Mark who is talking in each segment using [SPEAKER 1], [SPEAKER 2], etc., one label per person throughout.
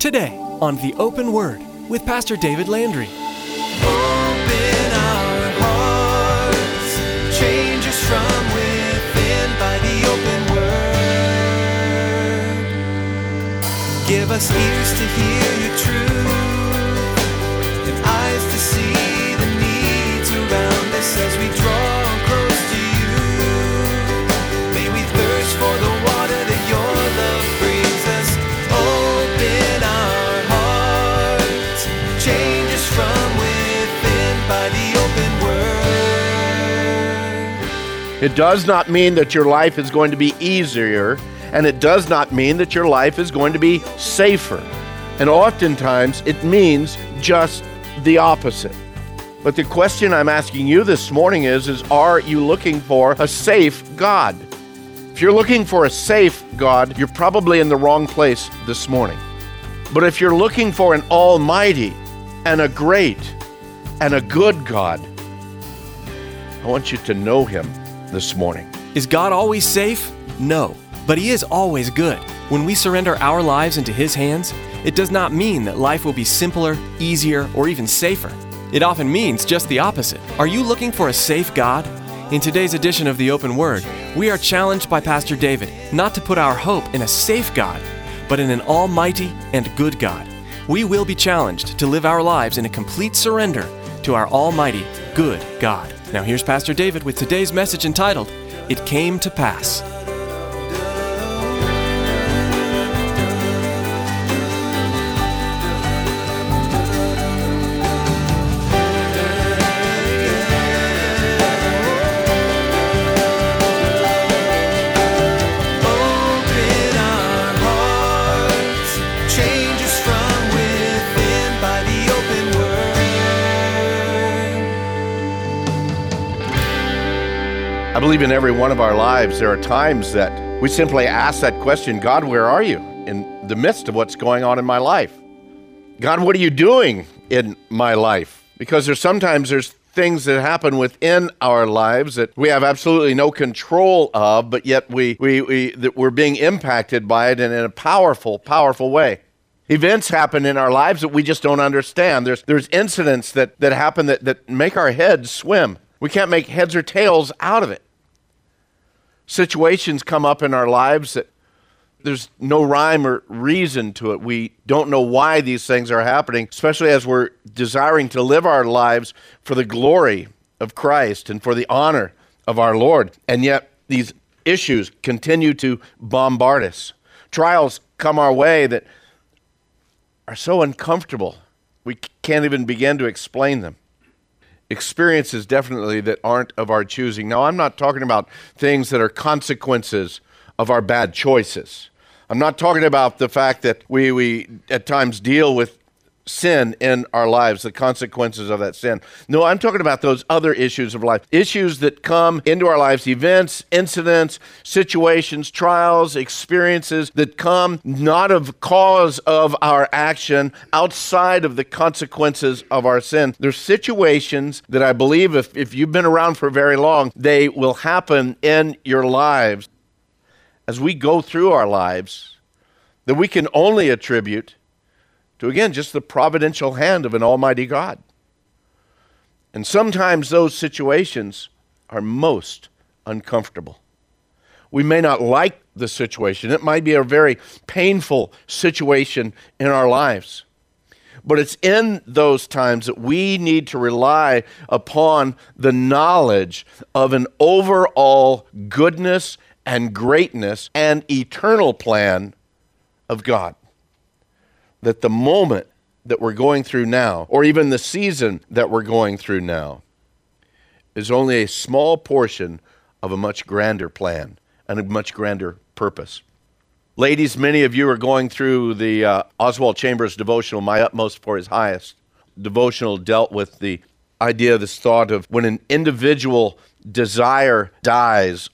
[SPEAKER 1] Today on The Open Word with Pastor David Landry.
[SPEAKER 2] Open our hearts, change us from within by the open word. Give us ears to hear your truth and eyes to see
[SPEAKER 3] It does not mean that your life is going to be easier, and it does not mean that your life is going to be safer. And oftentimes it means just the opposite. But the question I'm asking you this morning is, is are you looking for a safe God? If you're looking for a safe God, you're probably in the wrong place this morning. But if you're looking for an almighty and a great and a good God, I want you to know him this morning.
[SPEAKER 1] Is God always safe? No, but He is always good. When we surrender our lives into His hands, it does not mean that life will be simpler, easier, or even safer. It often means just the opposite. Are you looking for a safe God? In today's edition of The Open Word, we are challenged by Pastor David not to put our hope in a safe God, but in an almighty and good God. We will be challenged to live our lives in a complete surrender to our almighty, good God. Now, here's Pastor David with today's message entitled, It Came to Pass.
[SPEAKER 3] I believe in every one of our lives, there are times that we simply ask that question God, where are you in the midst of what's going on in my life? God, what are you doing in my life? Because there's sometimes there's things that happen within our lives that we have absolutely no control of, but yet we, we, we that we're being impacted by it and in a powerful, powerful way. Events happen in our lives that we just don't understand. There's there's incidents that, that happen that, that make our heads swim. We can't make heads or tails out of it situations come up in our lives that there's no rhyme or reason to it. We don't know why these things are happening, especially as we're desiring to live our lives for the glory of Christ and for the honor of our Lord. And yet, these issues continue to bombard us. Trials come our way that are so uncomfortable, we can't even begin to explain them experiences definitely that aren't of our choosing. Now, I'm not talking about things that are consequences of our bad choices. I'm not talking about the fact that we, we at times deal with sin in our lives, the consequences of that sin. No, I'm talking about those other issues of life, issues that come into our lives, events, incidents, situations, trials, experiences that come not of cause of our action outside of the consequences of our sin. There's situations that I believe if, if you've been around for very long, they will happen in your lives as we go through our lives that we can only attribute to again just the providential hand of an almighty God. And sometimes those situations are most uncomfortable. We may not like the situation. It might be a very painful situation in our lives. But it's in those times that we need to rely upon the knowledge of an overall goodness and greatness and eternal plan of God that the moment that we're going through now, or even the season that we're going through now, is only a small portion of a much grander plan and a much grander purpose. Ladies, many of you are going through the uh, Oswald Chambers devotional, My Utmost for His Highest. Devotional dealt with the idea, this thought of when an individual desire dies,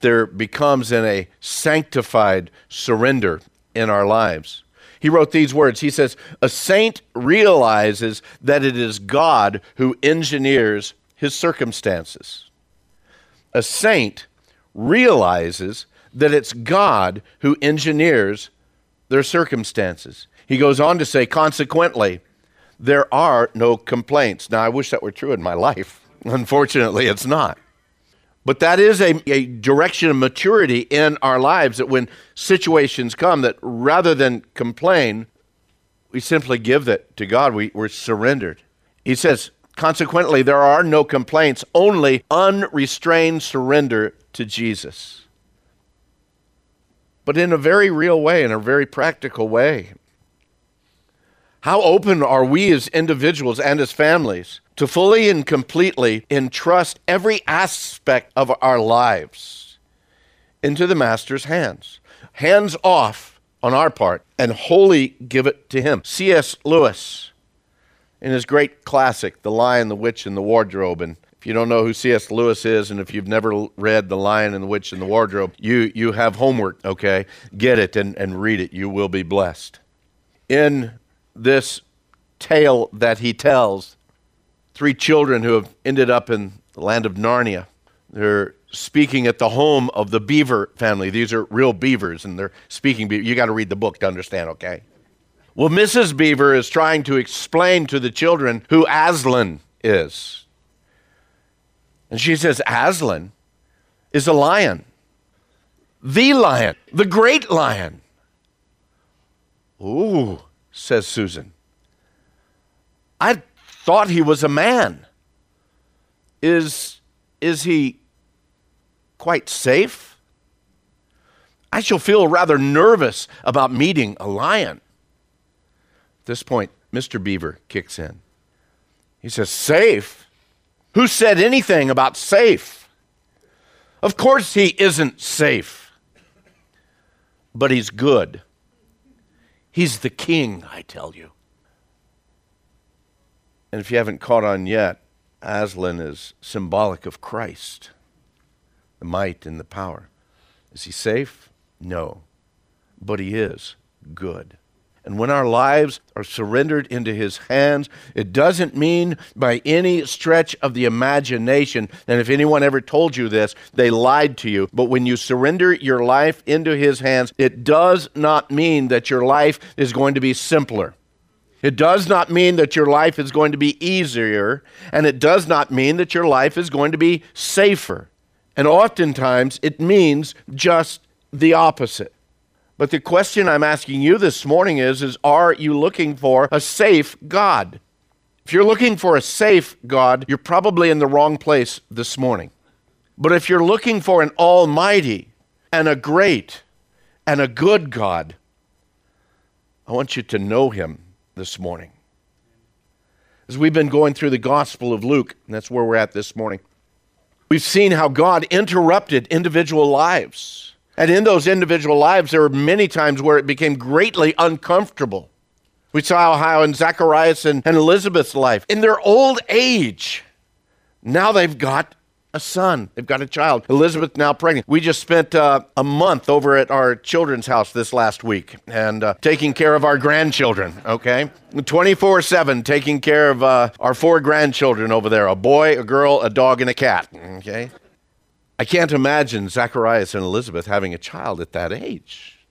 [SPEAKER 3] there becomes in a sanctified surrender in our lives. He wrote these words. He says, A saint realizes that it is God who engineers his circumstances. A saint realizes that it's God who engineers their circumstances. He goes on to say, consequently, there are no complaints. Now, I wish that were true in my life. Unfortunately, it's not. But that is a, a direction of maturity in our lives that when situations come, that rather than complain, we simply give that to God. We, we're surrendered. He says, consequently, there are no complaints, only unrestrained surrender to Jesus. But in a very real way, in a very practical way. How open are we as individuals and as families to fully and completely entrust every aspect of our lives into the Master's hands? Hands off on our part and wholly give it to Him. C.S. Lewis, in his great classic, The Lion, the Witch, and the Wardrobe, and if you don't know who C.S. Lewis is, and if you've never read The Lion and the Witch and the Wardrobe, you, you have homework, okay? Get it and, and read it. You will be blessed. In this tale that he tells. Three children who have ended up in the land of Narnia. They're speaking at the home of the beaver family. These are real beavers, and they're speaking. You got to read the book to understand, okay? Well, Mrs. Beaver is trying to explain to the children who Aslan is. And she says, Aslan is a lion, the lion, the great lion. Ooh, says Susan. I thought he was a man. Is, is he quite safe? I shall feel rather nervous about meeting a lion. At this point, Mr. Beaver kicks in. He says, Safe? Who said anything about safe? Of course, he isn't safe, but he's good. He's the king, I tell you. And if you haven't caught on yet, Aslan is symbolic of Christ, the might and the power. Is he safe? No. But he is good. And when our lives are surrendered into His hands, it doesn't mean by any stretch of the imagination. And if anyone ever told you this, they lied to you. But when you surrender your life into His hands, it does not mean that your life is going to be simpler. It does not mean that your life is going to be easier, and it does not mean that your life is going to be safer. And oftentimes, it means just the opposite. But the question I'm asking you this morning is, is are you looking for a safe God? If you're looking for a safe God, you're probably in the wrong place this morning. But if you're looking for an almighty and a great and a good God, I want you to know him this morning. As we've been going through the Gospel of Luke, and that's where we're at this morning, we've seen how God interrupted individual lives. And in those individual lives, there were many times where it became greatly uncomfortable. We saw how in Zacharias and, and Elizabeth's life, in their old age, now they've got a son. They've got a child. Elizabeth now pregnant. We just spent uh, a month over at our children's house this last week and uh, taking care of our grandchildren, okay? 24 7, taking care of uh, our four grandchildren over there a boy, a girl, a dog, and a cat, okay? I can't imagine Zacharias and Elizabeth having a child at that age.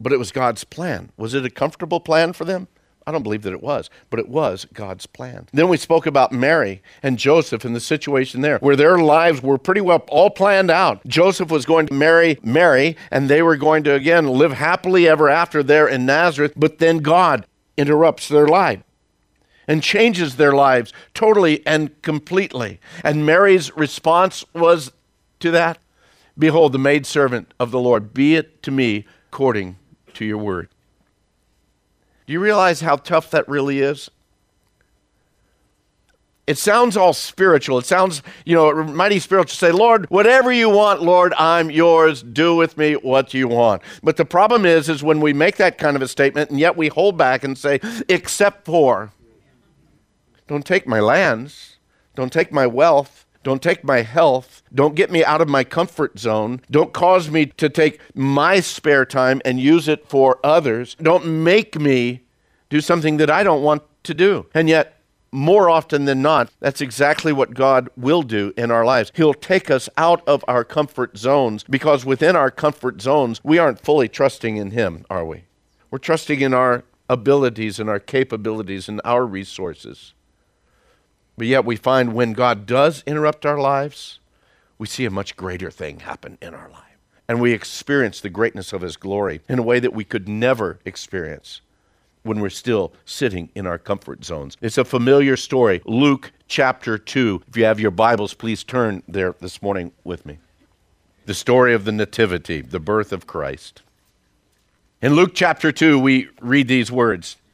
[SPEAKER 3] But it was God's plan. Was it a comfortable plan for them? I don't believe that it was, but it was God's plan. Then we spoke about Mary and Joseph and the situation there, where their lives were pretty well all planned out. Joseph was going to marry Mary, and they were going to, again, live happily ever after there in Nazareth, but then God interrupts their life and changes their lives totally and completely. And Mary's response was to that Behold, the maidservant of the Lord, be it to me according to your word. Do you realize how tough that really is? It sounds all spiritual. It sounds, you know, mighty spiritual. To say, Lord, whatever you want, Lord, I'm yours. Do with me what you want. But the problem is, is when we make that kind of a statement and yet we hold back and say, except for, don't take my lands, don't take my wealth, don't take my health. Don't get me out of my comfort zone. Don't cause me to take my spare time and use it for others. Don't make me do something that I don't want to do. And yet, more often than not, that's exactly what God will do in our lives. He'll take us out of our comfort zones because within our comfort zones, we aren't fully trusting in Him, are we? We're trusting in our abilities and our capabilities and our resources. But yet we find when God does interrupt our lives, we see a much greater thing happen in our life. And we experience the greatness of His glory in a way that we could never experience when we're still sitting in our comfort zones. It's a familiar story. Luke chapter 2. If you have your Bibles, please turn there this morning with me. The story of the Nativity, the birth of Christ. In Luke chapter 2, we read these words.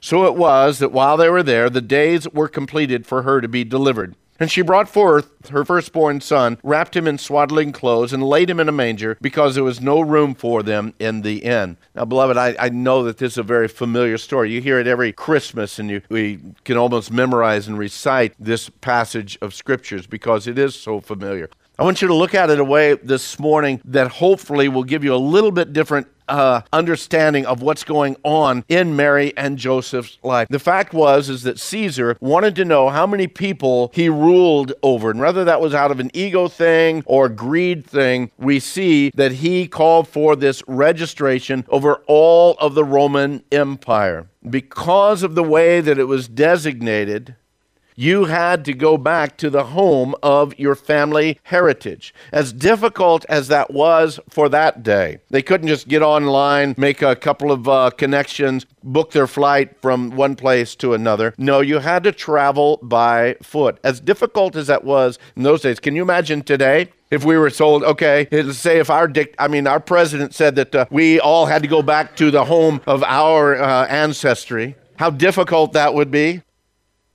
[SPEAKER 3] So it was that while they were there, the days were completed for her to be delivered. And she brought forth her firstborn son, wrapped him in swaddling clothes, and laid him in a manger, because there was no room for them in the inn. Now, beloved, I, I know that this is a very familiar story. You hear it every Christmas, and you, we can almost memorize and recite this passage of scriptures because it is so familiar. I want you to look at it a way this morning that hopefully will give you a little bit different uh, understanding of what's going on in Mary and Joseph's life. The fact was is that Caesar wanted to know how many people he ruled over, and whether that was out of an ego thing or greed thing, we see that he called for this registration over all of the Roman Empire. Because of the way that it was designated, you had to go back to the home of your family heritage. As difficult as that was for that day, they couldn't just get online, make a couple of uh, connections, book their flight from one place to another. No, you had to travel by foot. As difficult as that was in those days, can you imagine today? If we were told, okay, let's say if our dic- I mean, our president said that uh, we all had to go back to the home of our uh, ancestry, how difficult that would be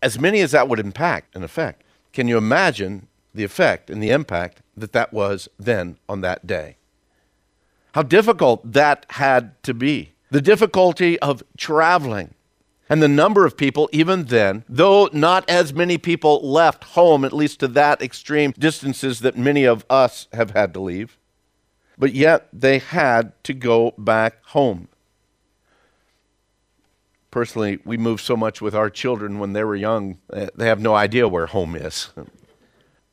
[SPEAKER 3] as many as that would impact and affect, can you imagine the effect and the impact that that was then on that day? How difficult that had to be. The difficulty of traveling. And the number of people, even then, though not as many people left home, at least to that extreme distances that many of us have had to leave, but yet they had to go back home personally, we moved so much with our children when they were young, eh, they have no idea where home is.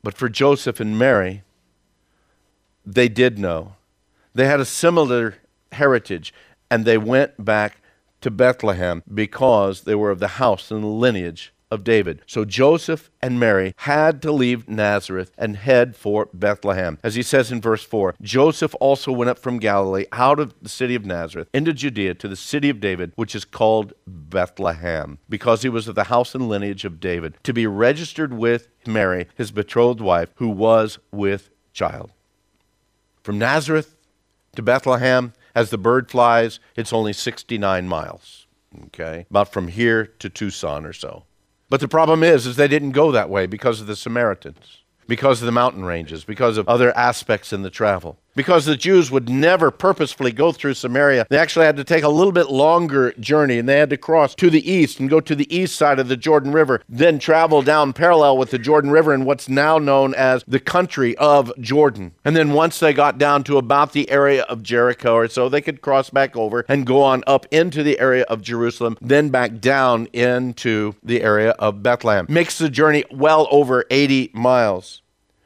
[SPEAKER 3] But for Joseph and Mary, they did know. They had a similar heritage, and they went back to Bethlehem because they were of the house and the lineage of David. So Joseph and Mary had to leave Nazareth and head for Bethlehem. As he says in verse 4 Joseph also went up from Galilee out of the city of Nazareth into Judea to the city of David, which is called Bethlehem, because he was of the house and lineage of David, to be registered with Mary, his betrothed wife, who was with child. From Nazareth to Bethlehem, as the bird flies, it's only 69 miles. Okay? About from here to Tucson or so. But the problem is, is they didn't go that way because of the Samaritans, because of the mountain ranges, because of other aspects in the travel because the Jews would never purposefully go through Samaria. They actually had to take a little bit longer journey and they had to cross to the east and go to the east side of the Jordan River, then travel down parallel with the Jordan River in what's now known as the country of Jordan. And then once they got down to about the area of Jericho or so, they could cross back over and go on up into the area of Jerusalem, then back down into the area of Bethlehem. Makes the journey well over 80 miles.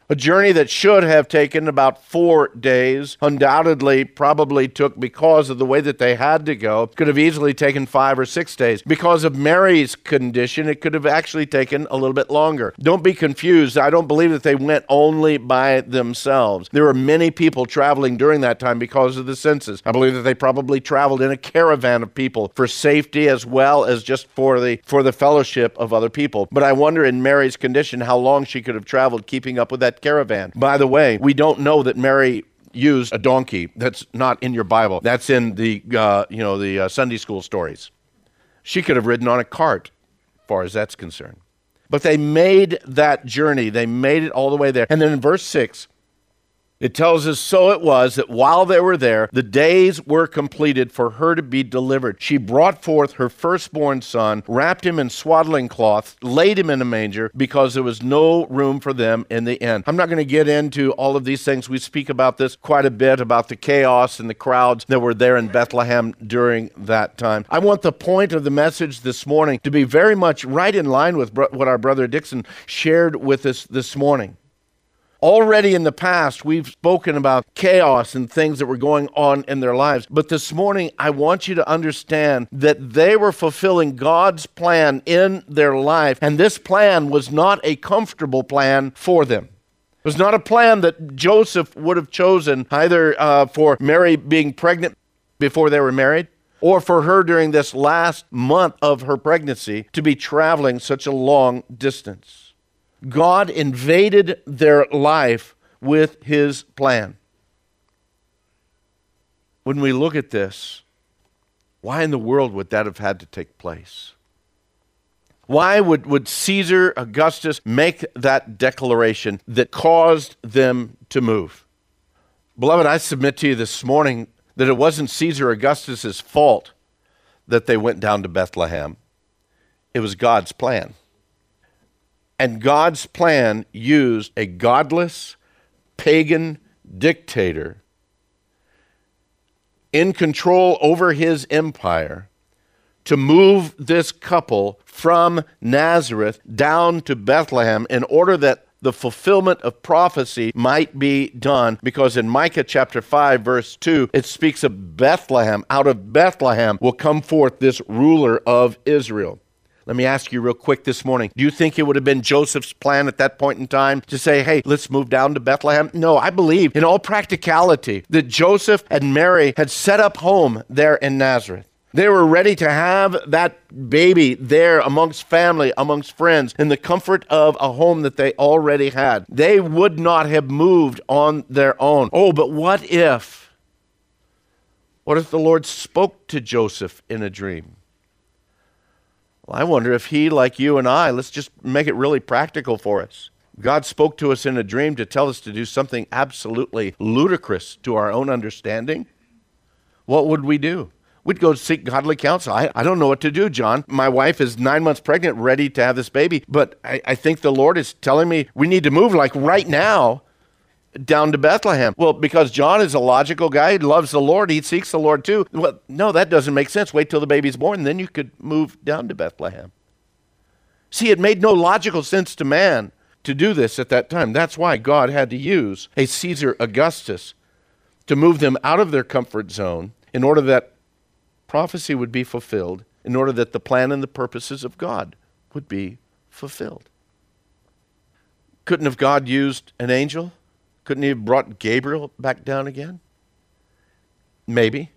[SPEAKER 3] A journey that should have taken about four days, undoubtedly probably took because of the way that they had to go, could have easily taken five or six days. Because of Mary's condition, it could have actually taken a little bit longer. Don't be confused. I don't believe that they went only by themselves. There were many people traveling during that time because of the census. I believe that they probably traveled in a caravan of people for safety as well as just for the for the fellowship of other people. But I wonder in Mary's condition how long she could have traveled keeping up with that caravan. By the way, we don't know that Mary used a donkey. That's not in your Bible. That's in the uh, you know the uh, Sunday school stories. She could have ridden on a cart, far as that's concerned. But they made that journey. They made it all the way there. And then in verse 6, it tells us so it was that while they were there, the days were completed for her to be delivered. She brought forth her firstborn son, wrapped him in swaddling cloth, laid him in a manger because there was no room for them in the inn. I'm not going to get into all of these things. We speak about this quite a bit about the chaos and the crowds that were there in Bethlehem during that time. I want the point of the message this morning to be very much right in line with what our brother Dixon shared with us this morning. Already in the past, we've spoken about chaos and things that were going on in their lives. But this morning, I want you to understand that they were fulfilling God's plan in their life. And this plan was not a comfortable plan for them. It was not a plan that Joseph would have chosen either uh, for Mary being pregnant before they were married or for her during this last month of her pregnancy to be traveling such a long distance. God invaded their life with his plan. When we look at this, why in the world would that have had to take place? Why would, would Caesar Augustus make that declaration that caused them to move? Beloved, I submit to you this morning that it wasn't Caesar Augustus's fault that they went down to Bethlehem. It was God's plan. And God's plan used a godless, pagan dictator in control over his empire to move this couple from Nazareth down to Bethlehem in order that the fulfillment of prophecy might be done. Because in Micah chapter 5, verse 2, it speaks of Bethlehem. Out of Bethlehem will come forth this ruler of Israel. Let me ask you real quick this morning. Do you think it would have been Joseph's plan at that point in time to say, hey, let's move down to Bethlehem? No, I believe in all practicality that Joseph and Mary had set up home there in Nazareth. They were ready to have that baby there amongst family, amongst friends, in the comfort of a home that they already had. They would not have moved on their own. Oh, but what if? What if the Lord spoke to Joseph in a dream? Well, I wonder if he, like you and I, let's just make it really practical for us. God spoke to us in a dream to tell us to do something absolutely ludicrous to our own understanding. What would we do? We'd go seek godly counsel. I, I don't know what to do, John. My wife is nine months pregnant, ready to have this baby, but I, I think the Lord is telling me we need to move like right now down to Bethlehem. Well, because John is a logical guy, he loves the Lord, he seeks the Lord too. Well, no, that doesn't make sense. Wait till the baby's born, then you could move down to Bethlehem. See, it made no logical sense to man to do this at that time. That's why God had to use a Caesar Augustus to move them out of their comfort zone in order that prophecy would be fulfilled, in order that the plan and the purposes of God would be fulfilled. Couldn't have God used an angel? Couldn't he have brought Gabriel back down again? Maybe.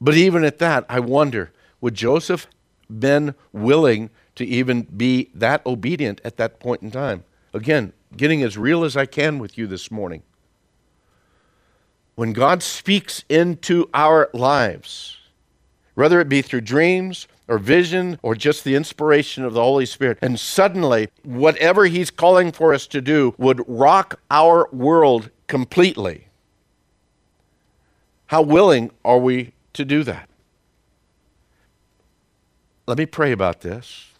[SPEAKER 3] But even at that, I wonder would Joseph been willing to even be that obedient at that point in time? Again, getting as real as I can with you this morning. When God speaks into our lives, whether it be through dreams or vision or just the inspiration of the Holy Spirit. And suddenly, whatever He's calling for us to do would rock our world completely. How willing are we to do that? Let me pray about this.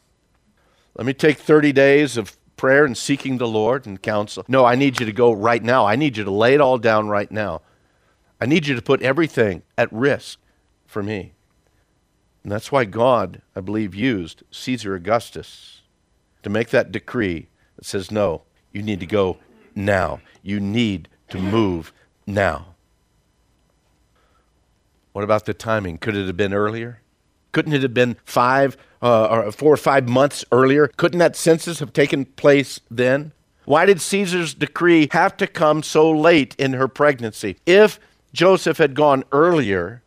[SPEAKER 3] Let me take 30 days of prayer and seeking the Lord and counsel. No, I need you to go right now. I need you to lay it all down right now. I need you to put everything at risk for me. And that's why God, I believe, used Caesar Augustus to make that decree that says, no, you need to go now. You need to move now. What about the timing? Could it have been earlier? Couldn't it have been five uh, or four or five months earlier? Couldn't that census have taken place then? Why did Caesar's decree have to come so late in her pregnancy? If Joseph had gone earlier,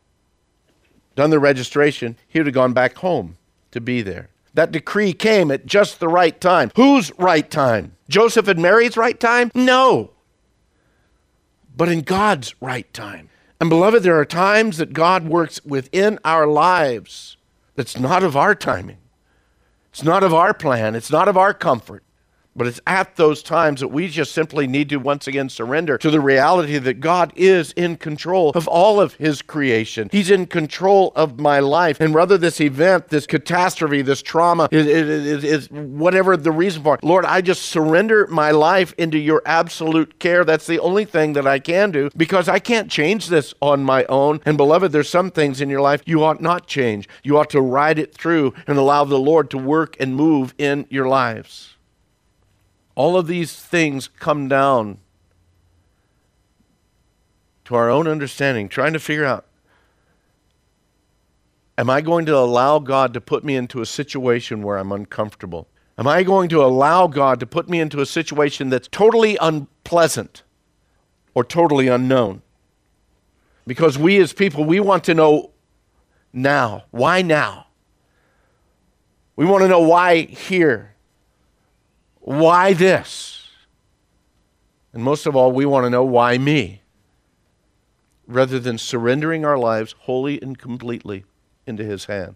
[SPEAKER 3] done the registration, he would have gone back home to be there. That decree came at just the right time. Whose right time? Joseph and Mary's right time? No. But in God's right time. And beloved, there are times that God works within our lives that's not of our timing. It's not of our plan, it's not of our comfort. But it's at those times that we just simply need to once again surrender to the reality that God is in control of all of His creation. He's in control of my life. And rather this event, this catastrophe, this trauma is, is, is, whatever the reason for it, Lord, I just surrender my life into your absolute care. That's the only thing that I can do because I can't change this on my own. And beloved, there's some things in your life you ought not change. You ought to ride it through and allow the Lord to work and move in your lives. All of these things come down to our own understanding, trying to figure out Am I going to allow God to put me into a situation where I'm uncomfortable? Am I going to allow God to put me into a situation that's totally unpleasant or totally unknown? Because we as people, we want to know now. Why now? We want to know why here. Why this? And most of all, we want to know why me, rather than surrendering our lives wholly and completely into His hand.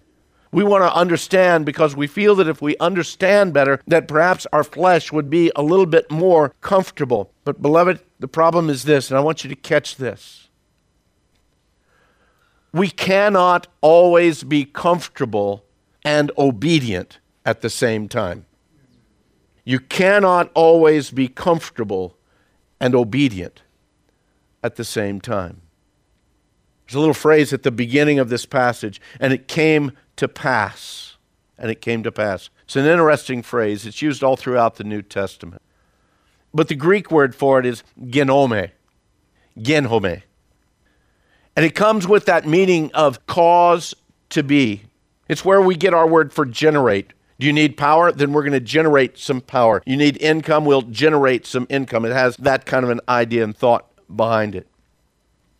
[SPEAKER 3] We want to understand because we feel that if we understand better, that perhaps our flesh would be a little bit more comfortable. But, beloved, the problem is this, and I want you to catch this. We cannot always be comfortable and obedient at the same time. You cannot always be comfortable and obedient at the same time. There's a little phrase at the beginning of this passage, and it came to pass. And it came to pass. It's an interesting phrase. It's used all throughout the New Testament. But the Greek word for it is ginomai. Ginomai. And it comes with that meaning of cause to be. It's where we get our word for generate do you need power? Then we're going to generate some power. You need income? We'll generate some income. It has that kind of an idea and thought behind it.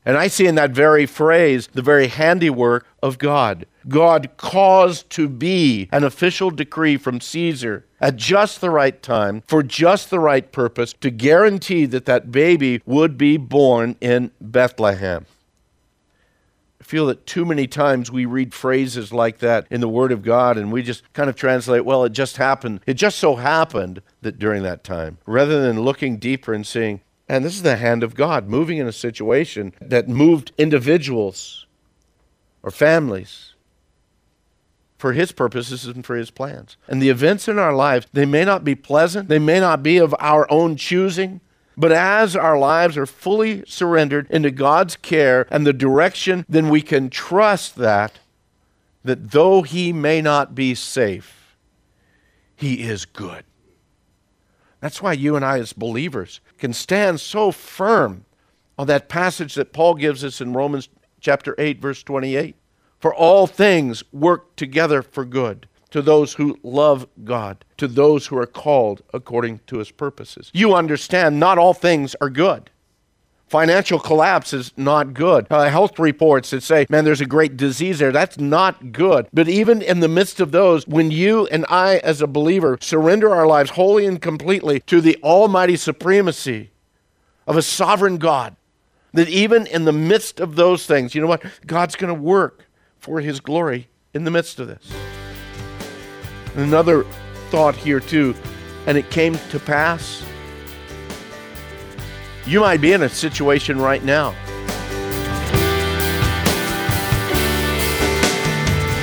[SPEAKER 3] And I see in that very phrase the very handiwork of God. God caused to be an official decree from Caesar at just the right time, for just the right purpose, to guarantee that that baby would be born in Bethlehem feel that too many times we read phrases like that in the Word of God and we just kind of translate, well, it just happened. It just so happened that during that time, rather than looking deeper and seeing, and this is the hand of God moving in a situation that moved individuals or families for his purposes and for his plans. And the events in our lives, they may not be pleasant, they may not be of our own choosing, but as our lives are fully surrendered into God's care and the direction, then we can trust that that though he may not be safe, he is good. That's why you and I as believers can stand so firm on that passage that Paul gives us in Romans chapter 8 verse 28. For all things work together for good to those who love God, to those who are called according to his purposes. You understand, not all things are good. Financial collapse is not good. Uh, health reports that say, man, there's a great disease there, that's not good. But even in the midst of those, when you and I, as a believer, surrender our lives wholly and completely to the almighty supremacy of a sovereign God, that even in the midst of those things, you know what? God's going to work for his glory in the midst of this. And another thought here, too, and it came to pass. You might be in a situation right now.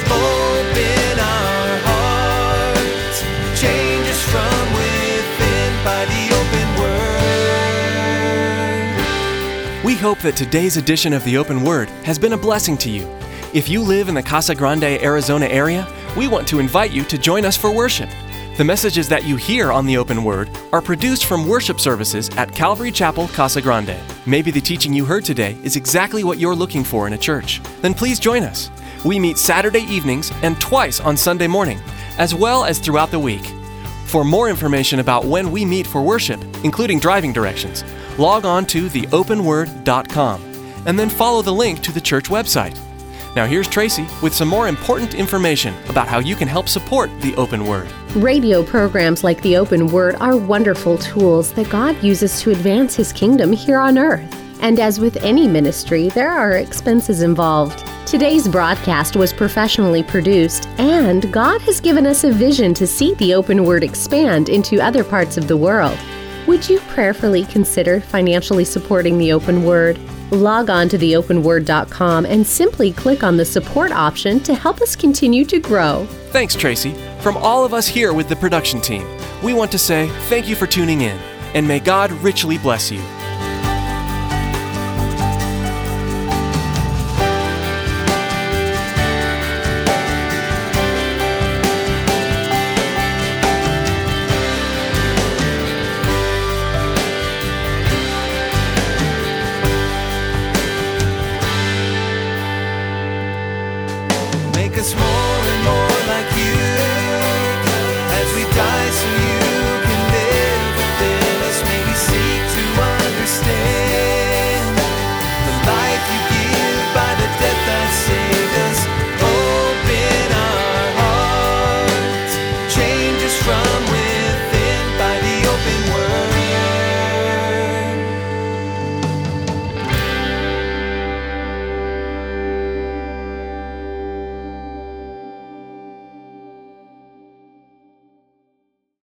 [SPEAKER 2] Open our hearts, change us from within by the open word.
[SPEAKER 1] We hope that today's edition of the Open Word has been a blessing to you. If you live in the Casa Grande, Arizona area, we want to invite you to join us for worship. The messages that you hear on the open word are produced from worship services at Calvary Chapel, Casa Grande. Maybe the teaching you heard today is exactly what you're looking for in a church. Then please join us. We meet Saturday evenings and twice on Sunday morning, as well as throughout the week. For more information about when we meet for worship, including driving directions, log on to theopenword.com and then follow the link to the church website. Now, here's Tracy with some more important information about how you can help support the open word.
[SPEAKER 4] Radio programs like the Open Word are wonderful tools that God uses to advance His kingdom here on earth. And as with any ministry, there are expenses involved. Today's broadcast was professionally produced, and God has given us a vision to see the open word expand into other parts of the world. Would you prayerfully consider financially supporting the open word? Log on to theopenword.com and simply click on the support option to help us continue to grow.
[SPEAKER 1] Thanks, Tracy. From all of us here with the production team, we want to say thank you for tuning in, and may God richly bless you.